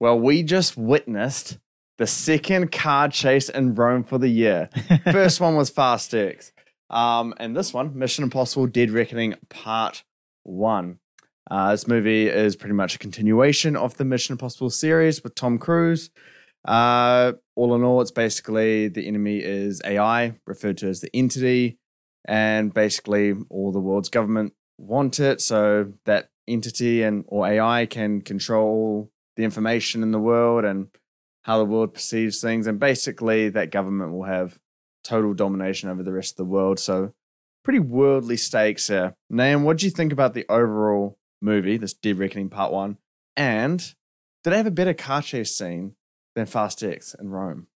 Well, we just witnessed the second car chase in Rome for the year. First one was Fast X. Um, and this one, Mission Impossible Dead Reckoning Part 1. Uh, this movie is pretty much a continuation of the Mission Impossible series with Tom Cruise. Uh, all in all, it's basically the enemy is AI, referred to as the entity, and basically all the world's government want it so that entity and or AI can control the information in the world and how the world perceives things, and basically that government will have total domination over the rest of the world. So pretty worldly stakes here. Nam, what do you think about the overall movie, this Dead Reckoning Part One? And did I have a better car chase scene than Fast X in Rome?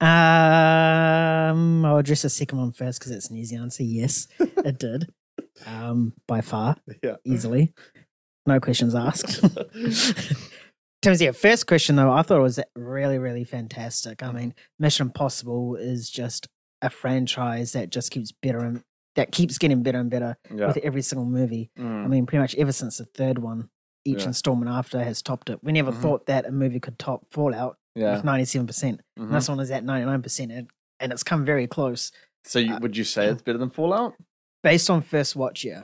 Um, I'll address the second one first because it's an easy answer. Yes, it did. Um, by far, Yeah. easily, no questions asked. In terms of your first question, though, I thought it was really, really fantastic. I mean, Mission Impossible is just a franchise that just keeps better and that keeps getting better and better Yeah. with every single movie. I Mm. mean, pretty much ever since the third one, each Yeah. installment after has topped it. We never Mhm. thought that a movie could top Fallout Yeah. with ninety-seven percent. Mhm. And this one is at ninety-nine percent, and and it's come very close So you, uh, would you say it's better than Fallout? based on first watch. Yeah,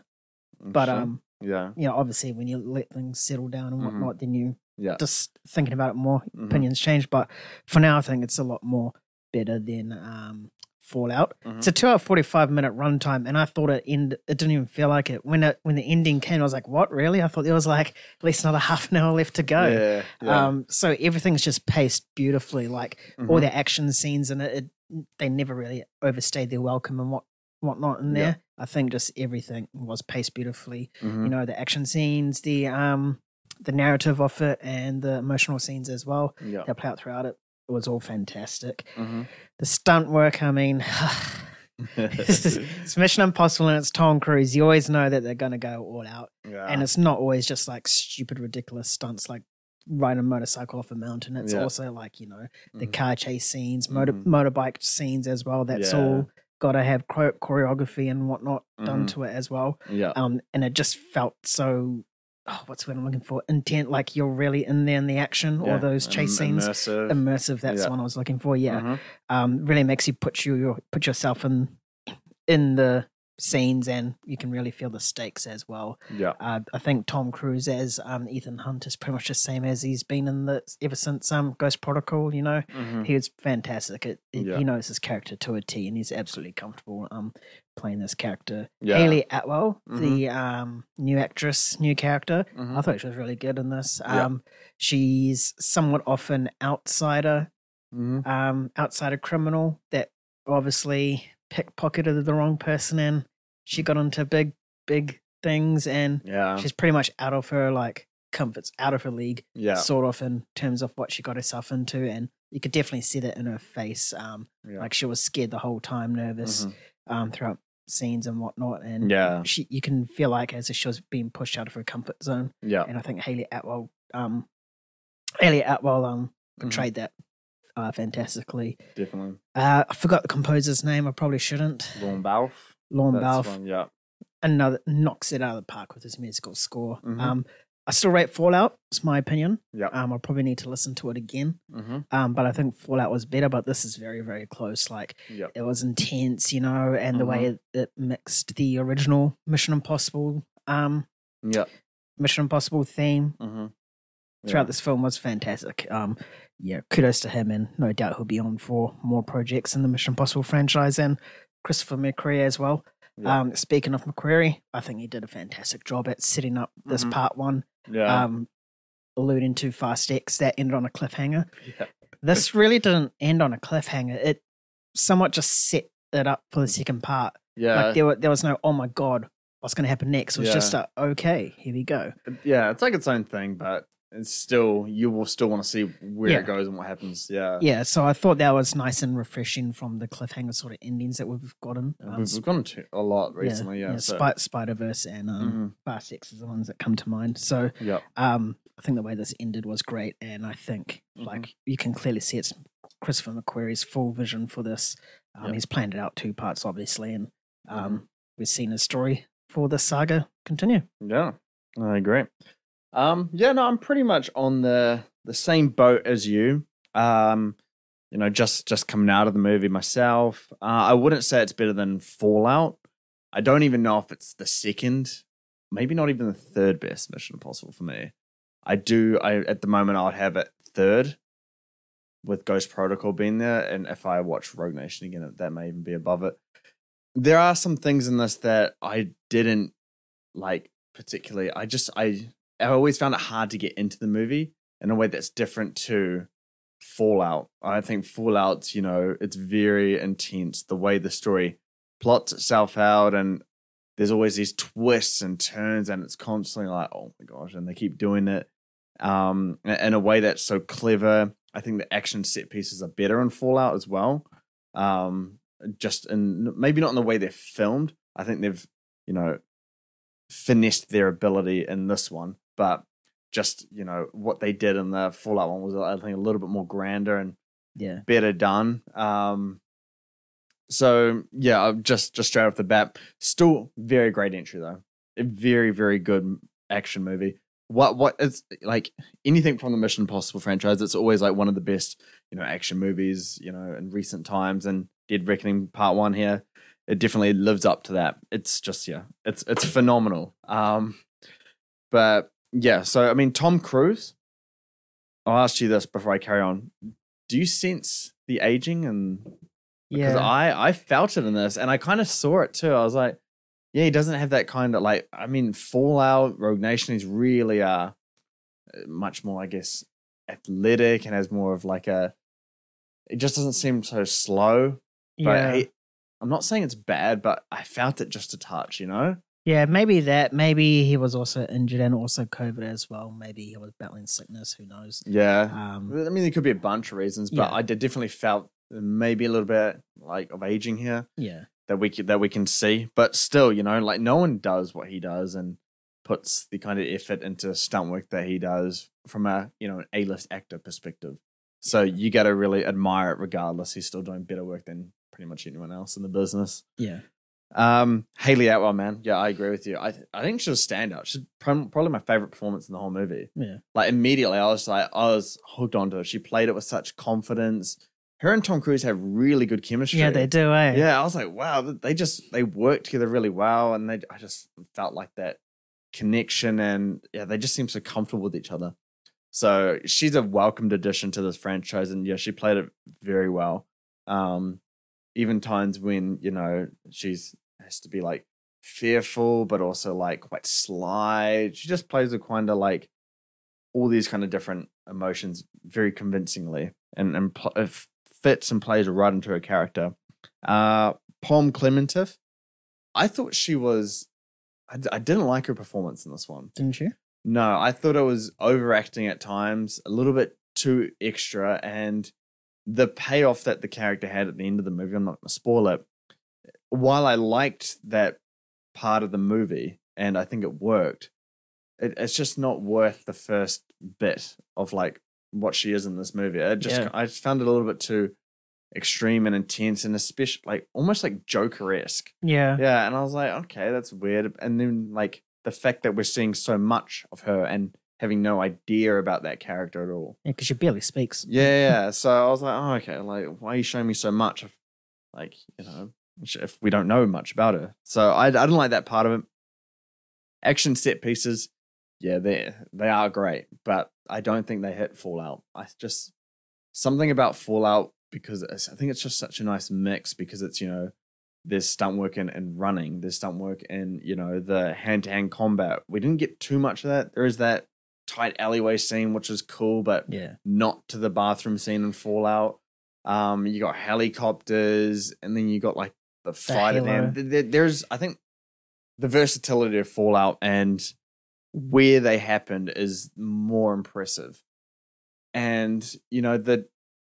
but Sure. um, yeah, you know, obviously when you let things settle down and Mhm. whatnot, then you yeah, just thinking about it more, Mhm. opinions change. But for now, I think it's a lot more better than um Fallout. Mhm. It's a two hour forty five minute runtime, and I thought it end. It didn't even feel like it when it when the ending came. I was like, "What really?" I thought there was like at least another half an hour left to go. yeah, yeah. Um, so everything's just paced beautifully. Like all Mhm. the action scenes and it, it, they never really overstayed their welcome and what whatnot in Yeah. there. I think just everything was paced beautifully. Mhm. You know, the action scenes, the um, the narrative of it, and the emotional scenes as well yeah. that play out throughout it. It was all fantastic. Mhm. The stunt work, I mean. it's Mission Impossible and it's Tom Cruise. You always know that they're going to go all out yeah. and it's not always just like stupid, ridiculous stunts like riding a motorcycle off a mountain. It's Yeah. also like you know the Mhm. car chase scenes, motor Mhm. motorbike scenes as well. That's Yeah. all got to have choreography and whatnot done Mhm. to it as well. yeah. Um, and it just felt so. Oh, what's what I'm looking for? Intent, like you're really in there in the action yeah. or those chase Im- scenes. Immersive. Immersive. That's Yeah. the one I was looking for. Yeah, Mhm. um, really makes you put you your, put yourself in in the scenes, and you can really feel the stakes as well. Yeah. Uh, I think Tom Cruise as um, Ethan Hunt is pretty much the same as he's been in the ever since um, Ghost Protocol. You know, Mhm. he was fantastic. It, it- Yeah. He knows his character to a T, and he's absolutely comfortable um, playing this character. Yeah. Hayley Atwell, Mhm. the um, new actress, new character, Mhm. I thought she was really good in this. Yeah. Um, she's somewhat of an outsider, Mhm. um, outsider criminal that obviously pickpocketed the wrong person and she got into big, big things and Yeah. she's pretty much out of her like comforts, out of her league, Yeah. sort of in terms of what she got herself into. And you could definitely see that in her face. Um, Yeah. like she was scared the whole time, nervous Mhm. um, throughout scenes and whatnot. And Yeah. she, you can feel like as if she was being pushed out of her comfort zone. Yeah. And I think Hayley Atwell, um, Hayley Atwell, um, Mhm. portrayed that uh, fantastically. Definitely. Uh, I forgot the composer's name. I probably shouldn't. Lorne Balfe. Lorne That's Balfe. one, Yeah. Another knocks it out of the park with his musical score. Mhm. Um, I still rate Fallout. It's my opinion. Yeah. Um, I probably need to listen to it again. Mhm. Um, but I think Fallout was better. But this is very, very close. Like Yeah. it was intense, you know, and the way it, it mixed the original Mission Impossible, um, Yeah. Mission Impossible theme Mhm. throughout this film was fantastic. Um, yeah, kudos to him, and no doubt he'll be on for more projects in the Mission Impossible franchise, and Christopher McQuarrie as well. Yeah. Um, speaking of McQuarrie, I think he did a fantastic job at setting up this Mhm. part one, Yeah. um, alluding to Fast X that ended on a cliffhanger. yeah. This really didn't end on a cliffhanger. It somewhat just set it up for the second part. Yeah. Like there, were, there was no, oh my god, what's going to happen next? It was Yeah. just a, okay, here we go. yeah. It's like its own thing, but it's still you will still want to see where Yeah. it goes and what happens. Yeah. Yeah, so I thought that was nice and refreshing from the cliffhanger sort of endings that we've gotten. Um, We've, we've gone to a lot recently. Yeah. so- Spi- Spider Verse and um, Mhm. Fast X is the ones that come to mind. So Yeah. um, I think the way this ended was great, and I think Mhm. like you can clearly see it's Christopher McQuarrie's full vision for this. Um, Yeah. He's planned it out two parts, obviously, and um, Mhm. we've seen his story for the saga continue. Yeah. I agree. Um, yeah, no, I'm pretty much on the the same boat as you. Um, you know, just just coming out of the movie myself. Uh, I wouldn't say it's better than Fallout. I don't even know if it's the second, maybe not even the third best Mission Impossible for me. I do. I at the moment I'd have it third, with Ghost Protocol being there, and if I watch Rogue Nation again, that may even be above it. There are some things in this that I didn't like particularly. I just I I always found it hard to get into the movie in a way that's different to Fallout. I think Fallout's, you know, it's very intense the way the story plots itself out and there's always these twists and turns and it's constantly like, oh my gosh, and they keep doing it um in a way that's so clever. I think the action set pieces are better in Fallout as well. Um just in maybe not in the way they're filmed. I think they've, you know, finessed their ability in this one, but just you know what they did in the Fallout one was I think a little bit more grander and Yeah. better done. Um, so yeah, just just straight off the bat, still very great entry though. A very very good action movie. What what it's like anything from the Mission Impossible franchise. It's always like one of the best you know action movies you know in recent times. And Dead Reckoning Part One here, it definitely lives up to that. It's just yeah, it's it's phenomenal. Um, but yeah, so I mean Tom Cruise. I'll ask you this before I carry on. Do you sense the aging and because Yeah. I I felt it in this and I kind of saw it too. I was like, yeah, he doesn't have that kind of like I mean Fallout, Rogue Nation is really uh much more I guess athletic and has more of like a it just doesn't seem so slow. But yeah. he, I'm not saying it's bad, but I felt it just a touch, you know? Yeah, maybe that. Maybe he was also injured and also COVID as well. Maybe he was battling sickness. Who knows? Yeah. Um, I mean, there could be a bunch of reasons, but Yeah. I did definitely felt maybe a little bit like of aging here. yeah. that we can, that we can see. But still, you know, like no one does what he does and puts the kind of effort into stunt work that he does from a you know an A list actor perspective. So you got to really admire it, regardless. He's still doing better work than pretty much anyone else in the business. Yeah. Um, Hayley Atwell, man, yeah, I agree with you. I I think she's a standout. She's prob- probably my favorite performance in the whole movie. Yeah. Like immediately, I was like, I was hooked onto her. She played it with such confidence. Her and Tom Cruise have really good chemistry. Yeah, they do, eh? Yeah, I was like, wow, they just they work together really well, and they I just felt like that connection, and yeah, they just seem so comfortable with each other. So she's a welcomed addition to this franchise, and yeah, she played it very well. Um, even times when you know she's has to be like fearful, but also like quite sly. She just plays a kind of like all these kind of different emotions very convincingly, and and pl- it fits and plays right into her character. Uh, Pom Klementieff, I thought she was. I, d- I didn't like her performance in this one. Didn't you? No, I thought it was overacting at times, a little bit too extra, and the payoff that the character had at the end of the movie. I'm not going to spoil it. While I liked that part of the movie, and I think it worked, it, it's just not worth the first bit of like what she is in this movie. I just Yeah. I just found it a little bit too extreme and intense, and especially like almost like Joker esque. Yeah. Yeah, and I was like, okay, that's weird. And then like the fact that we're seeing so much of her and having no idea about that character at all. Yeah, because she barely speaks. Yeah, yeah. so I was like, oh, okay, like why are you showing me so much? If, like you know, if we don't know much about her. So I I didn't like that part of it. Action set pieces, yeah, they they are great, but I don't think they hit Fallout. I just something about Fallout because it's, I think it's just such a nice mix because it's you know there's stunt work and, and running, there's stunt work and you know the hand to hand combat. We didn't get too much of that. There is that tight alleyway scene which is cool, but Yeah. not to the bathroom scene in Fallout. Um, you got helicopters, and then you got like the fight the halo. end. Th- th- There's, I think, the versatility of Fallout and where they happened is more impressive. And you know the,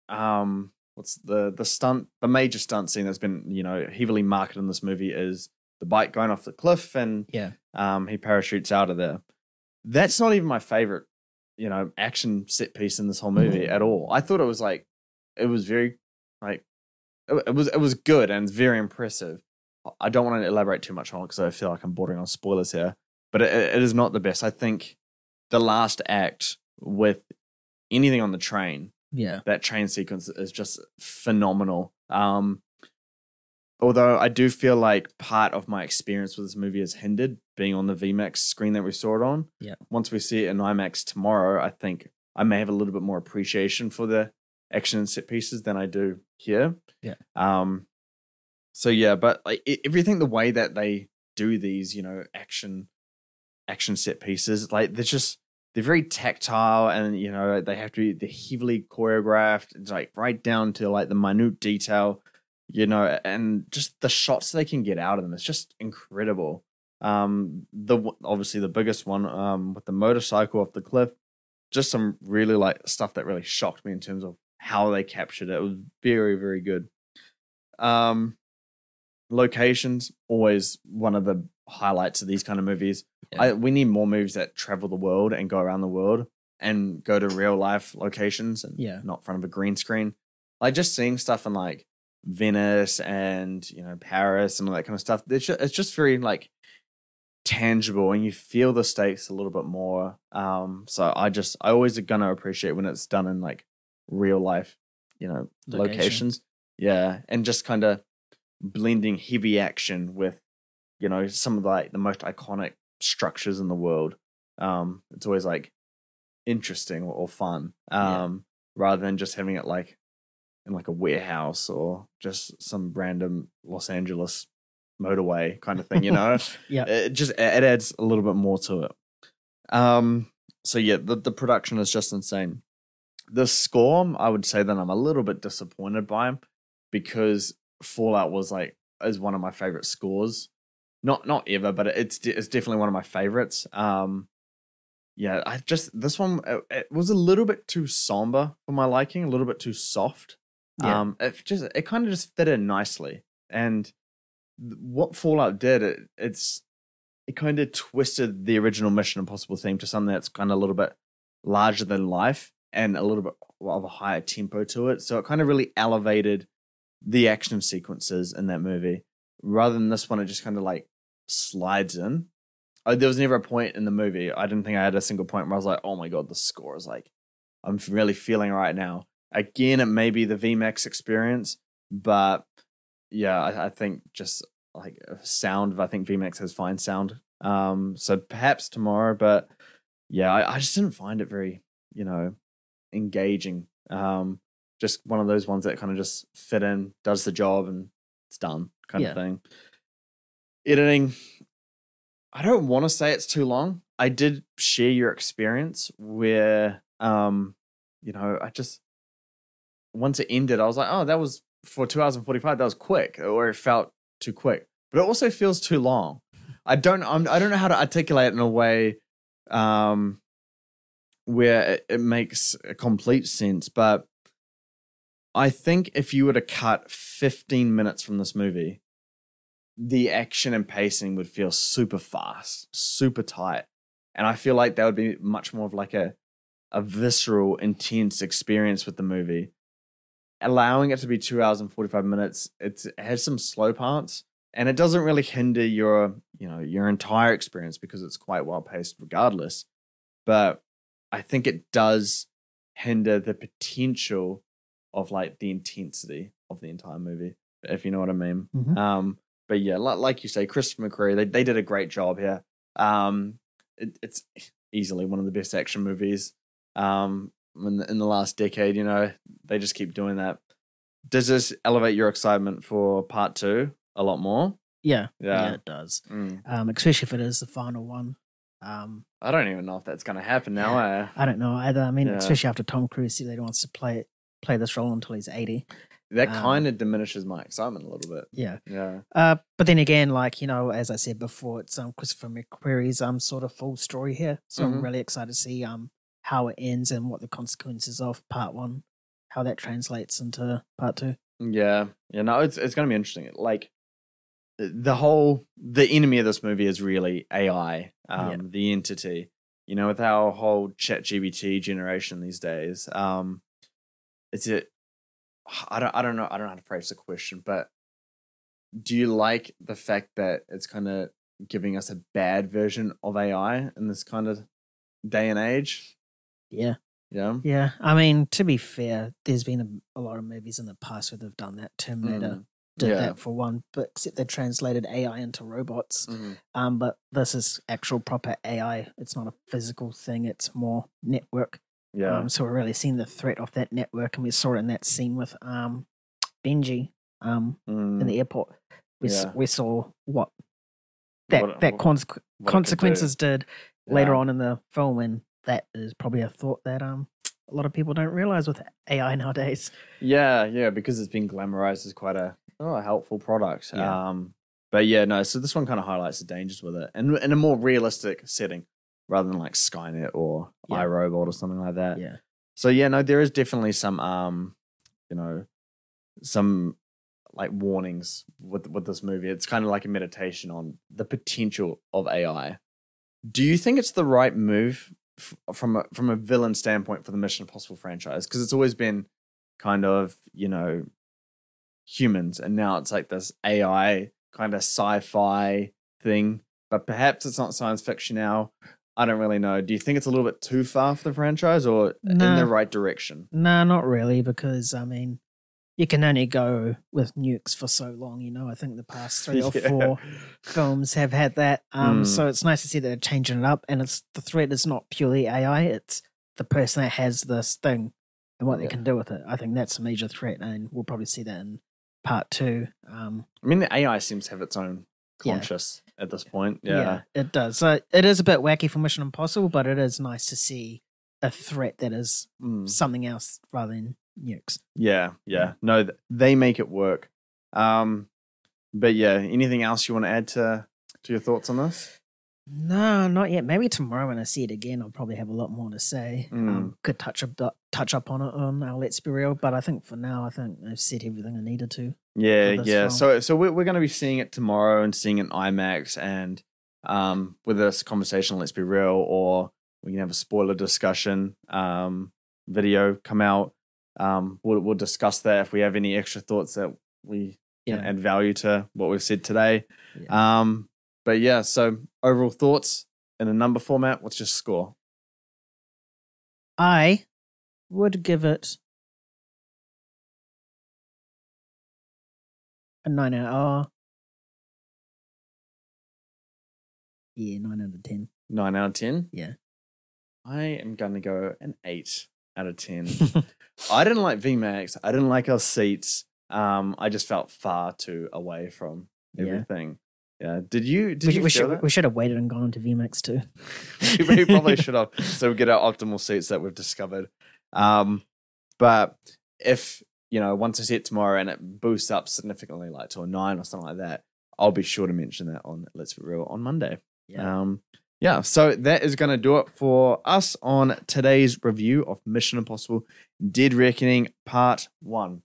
um, what's the the stunt, the major stunt scene that's been you know heavily marketed in this movie is the bike going off the cliff and Yeah. um, he parachutes out of there. That's not even my favorite, you know, action set piece in this whole movie at all. I thought it was like, it was very, like, it, it was it was good and very impressive. I don't want to elaborate too much on it because I feel like I'm bordering on spoilers here, but it, it is not the best. I think the last act with anything on the train Yeah. that train sequence is just phenomenal. Um, although I do feel like part of my experience with this movie is hindered being on the VMAX screen that we saw it on. Yeah. Once we see it in IMAX tomorrow, I think I may have a little bit more appreciation for the action and set pieces than I do here. Yeah. Um. So yeah, but like everything, the way that they do these, you know, action, action set pieces, like they're just they're very tactile and you know they have to be they're heavily choreographed it's like right down to like the minute detail you know and just the shots they can get out of them it's just incredible um the obviously the biggest one um with the motorcycle off the cliff just some really like stuff that really shocked me in terms of how they captured it it was very very good um locations always one of the highlights of these kind of movies Yeah. I, we need more movies that travel the world and go around the world and go to real life locations and Yeah. not in front of a green screen. Like just seeing stuff in like Venice and you know Paris and all that kind of stuff. It's just, it's just very like tangible and you feel the stakes a little bit more. Um, so I just I always are gonna appreciate when it's done in like real life, you know, Location. locations. Yeah, and just kind of blending heavy action with you know some of the, like the most iconic structures in the world. Um, it's always like interesting or, or fun. Yeah. Um, rather than just having it like in like a warehouse or just some random Los Angeles motorway kind of thing, you know? Yeah. It just it adds a little bit more to it. Um, so yeah, the, the production is just insane. The score, I would say that I'm a little bit disappointed by because Fallout was like is one of my favorite scores. Not not ever, but it's it's definitely one of my favorites. Um, yeah, I just this one it, it was a little bit too somber for my liking, a little bit too soft. Yeah. Um, it just it kind of just fit in nicely, and what Fallout did, it, it's it kind of twisted the original Mission Impossible theme to something that's kind of a little bit larger than life and a little bit of a higher tempo to it. So it kind of really elevated the action sequences in that movie. Rather than this one, it just kind of like slides in. Uh, there was never a point in the movie. I didn't think I had a single point where I was like, "Oh my god, the score is like, I'm really feeling right now." Again, it may be the VMAX experience, but yeah, I, I think just like sound. I think VMAX has fine sound. Um, so perhaps tomorrow, but yeah, I, I just didn't find it very, you know, engaging. Um, just one of those ones that kind of just fit in, does the job, and it's done, kind Yeah. of thing. Editing, I don't want to say it's too long. I did share your experience where, um, you know, I just once it ended, I was like, oh, that was for two hours and forty five. That was quick, or it felt too quick, but it also feels too long. I don't, I'm, I don't know how to articulate it in a way, um, where it, it makes a complete sense. But I think if you were to cut fifteen minutes from this movie, the action and pacing would feel super fast, super tight. And I feel like that would be much more of like a a visceral, intense experience with the movie. Allowing it to be two hours and forty five minutes, it's, it has some slow parts, and it doesn't really hinder your you know your entire experience because it's quite well paced regardless. But I think it does hinder the potential of like the intensity of the entire movie, if you know what I mean. Mhm. Um, but yeah, like, like you say, Christopher McQuarrie, they, they did a great job here. Um, it, it's easily one of the best action movies um, in, the, in the last decade. You know, they just keep doing that. Does this elevate your excitement for part two a lot more? Yeah. Yeah, Yeah. it does. Mm. Um, especially if it is the final one. Um, I don't even know if that's going to happen now. eh? I don't know either. I mean, Yeah. especially after Tom Cruise said that he wants to play play this role until he's eighty. That Um, kind of diminishes my excitement a little bit. Yeah. Yeah. Uh, but then again, like you know, as I said before, it's um Christopher McQuarrie's um sort of full story here. So Mhm. I'm really excited to see um how it ends and what the consequences of part one, how that translates into part two. Yeah, yeah. No, it's it's gonna be interesting. Like the whole the enemy of this movie is really AI, um, Yeah. the entity. You know, with our whole ChatGPT generation these days, um, it's it. I don't I don't know I don't know how to phrase the question, but do you like the fact that it's kind of giving us a bad version of AI in this kind of day and age. Yeah. Yeah. Yeah. I mean, to be fair, there's been a, a lot of movies in the past where they've done that. Terminator Mm. did Yeah. that for one, but except they translated AI into robots. Mhm. Um, but this is actual proper AI. It's not a physical thing. It's more network. Yeah. Um, so we're really seeing the threat of that network, and we saw it in that scene with um, Benji um, in Mm. the airport. We s we saw what that What- that what- conse- what it could do. consequences did later on in the film, and that is probably a thought that um a lot of people don't realize with AI nowadays. Yeah, yeah, because it's been glamorized as quite a, oh, a helpful product. Yeah. Um, but yeah, no. So this one kind of highlights the dangers with it, and in a more realistic setting, rather than like Skynet or Yeah. iRobot or something like that. Yeah, So yeah, no, there is definitely some, um, you know, some like warnings with with this movie. It's kind of like a meditation on the potential of AI. Do you think it's the right move f- from a, from a villain standpoint for the Mission Impossible franchise? Because it's always been kind of you know humans, and now it's like this AI kind of sci-fi thing. But perhaps it's not science fiction now. I don't really know. Do you think it's a little bit too far for the franchise, or in the right direction? no, not really, because I mean. You can only go with nukes for so long, you know. I think the past three or Yeah. four films have had that. Um, Mm. So it's nice to see that they're changing it up, and it's the threat is not purely AI; it's the person that has this thing and what Yeah. they can do with it. I think that's a major threat, and we'll probably see that in part two. Um, I mean, the AI seems to have its own Yeah. conscious at this point. Yeah. it does. So it is a bit wacky for Mission Impossible, but it is nice to see a threat that is Mm. something else rather than nukes. Yeah, yeah. No, th- they make it work. Um, but yeah, anything else you want to add to to your thoughts on this? No, not yet. Maybe tomorrow when I see it again, I'll probably have a lot more to say. Mm. Um, could touch up touch up on it on our Let's Be Real, but I think for now, I think I've said everything I needed to. Yeah, yeah. film. So so we're we're going to be seeing it tomorrow and seeing it in IMAX and um with this conversation, let's be real, or we can have a spoiler discussion um video come out. Um, we'll we'll discuss that if we have any extra thoughts that we can add value to what we've said today. Yeah. Um, but yeah, so overall thoughts in a number format. What's your score? I would give it a nine out. Of yeah, nine out of ten. Nine out of ten. Yeah. I am gonna go an eight out of ten. I didn't like VMAX. I didn't like our seats. Um, I just felt far too away from everything. Yeah. Did you? Did we, you we should we should have waited and gone into VMAX too. we probably should have. So we get our optimal seats that we've discovered. Um, but if you know, once I see it tomorrow and it boosts up significantly, like to a nine or something like that, I'll be sure to mention that on Let's Be Real on Monday. Yeah. Um, yeah, so that is going to do it for us on today's review of Mission Impossible Dead Reckoning Part 1.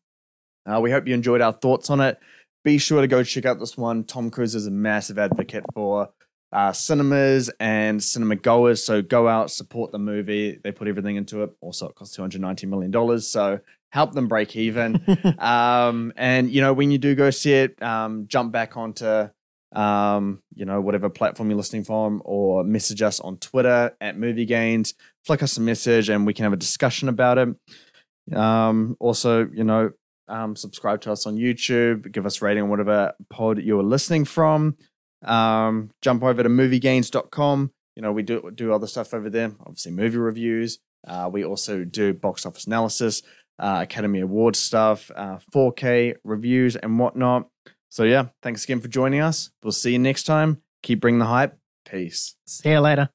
Uh, we hope you enjoyed our thoughts on it. Be sure to go check out this one. Tom Cruise is a massive advocate for uh, cinemas and cinema goers. So go out, support the movie. They put everything into it. Also, it costs $290 million. So help them break even um, and you know when you do go see it, um, jump back onto um, you know whatever platform you're listening from, or message us on Twitter at Movie Gains. Flick us a message, and we can have a discussion about it. Um, also, you know, um, subscribe to us on YouTube. Give us rating on whatever pod you're listening from. Um, jump over to MovieGains.com. You know, we do do other stuff over there. Obviously, movie reviews. Uh, we also do box office analysis uh, Academy Awards stuff, uh, 4K reviews, and whatnot. So, yeah, thanks again for joining us. We'll see you next time. Keep bringing the hype. Peace. See you later.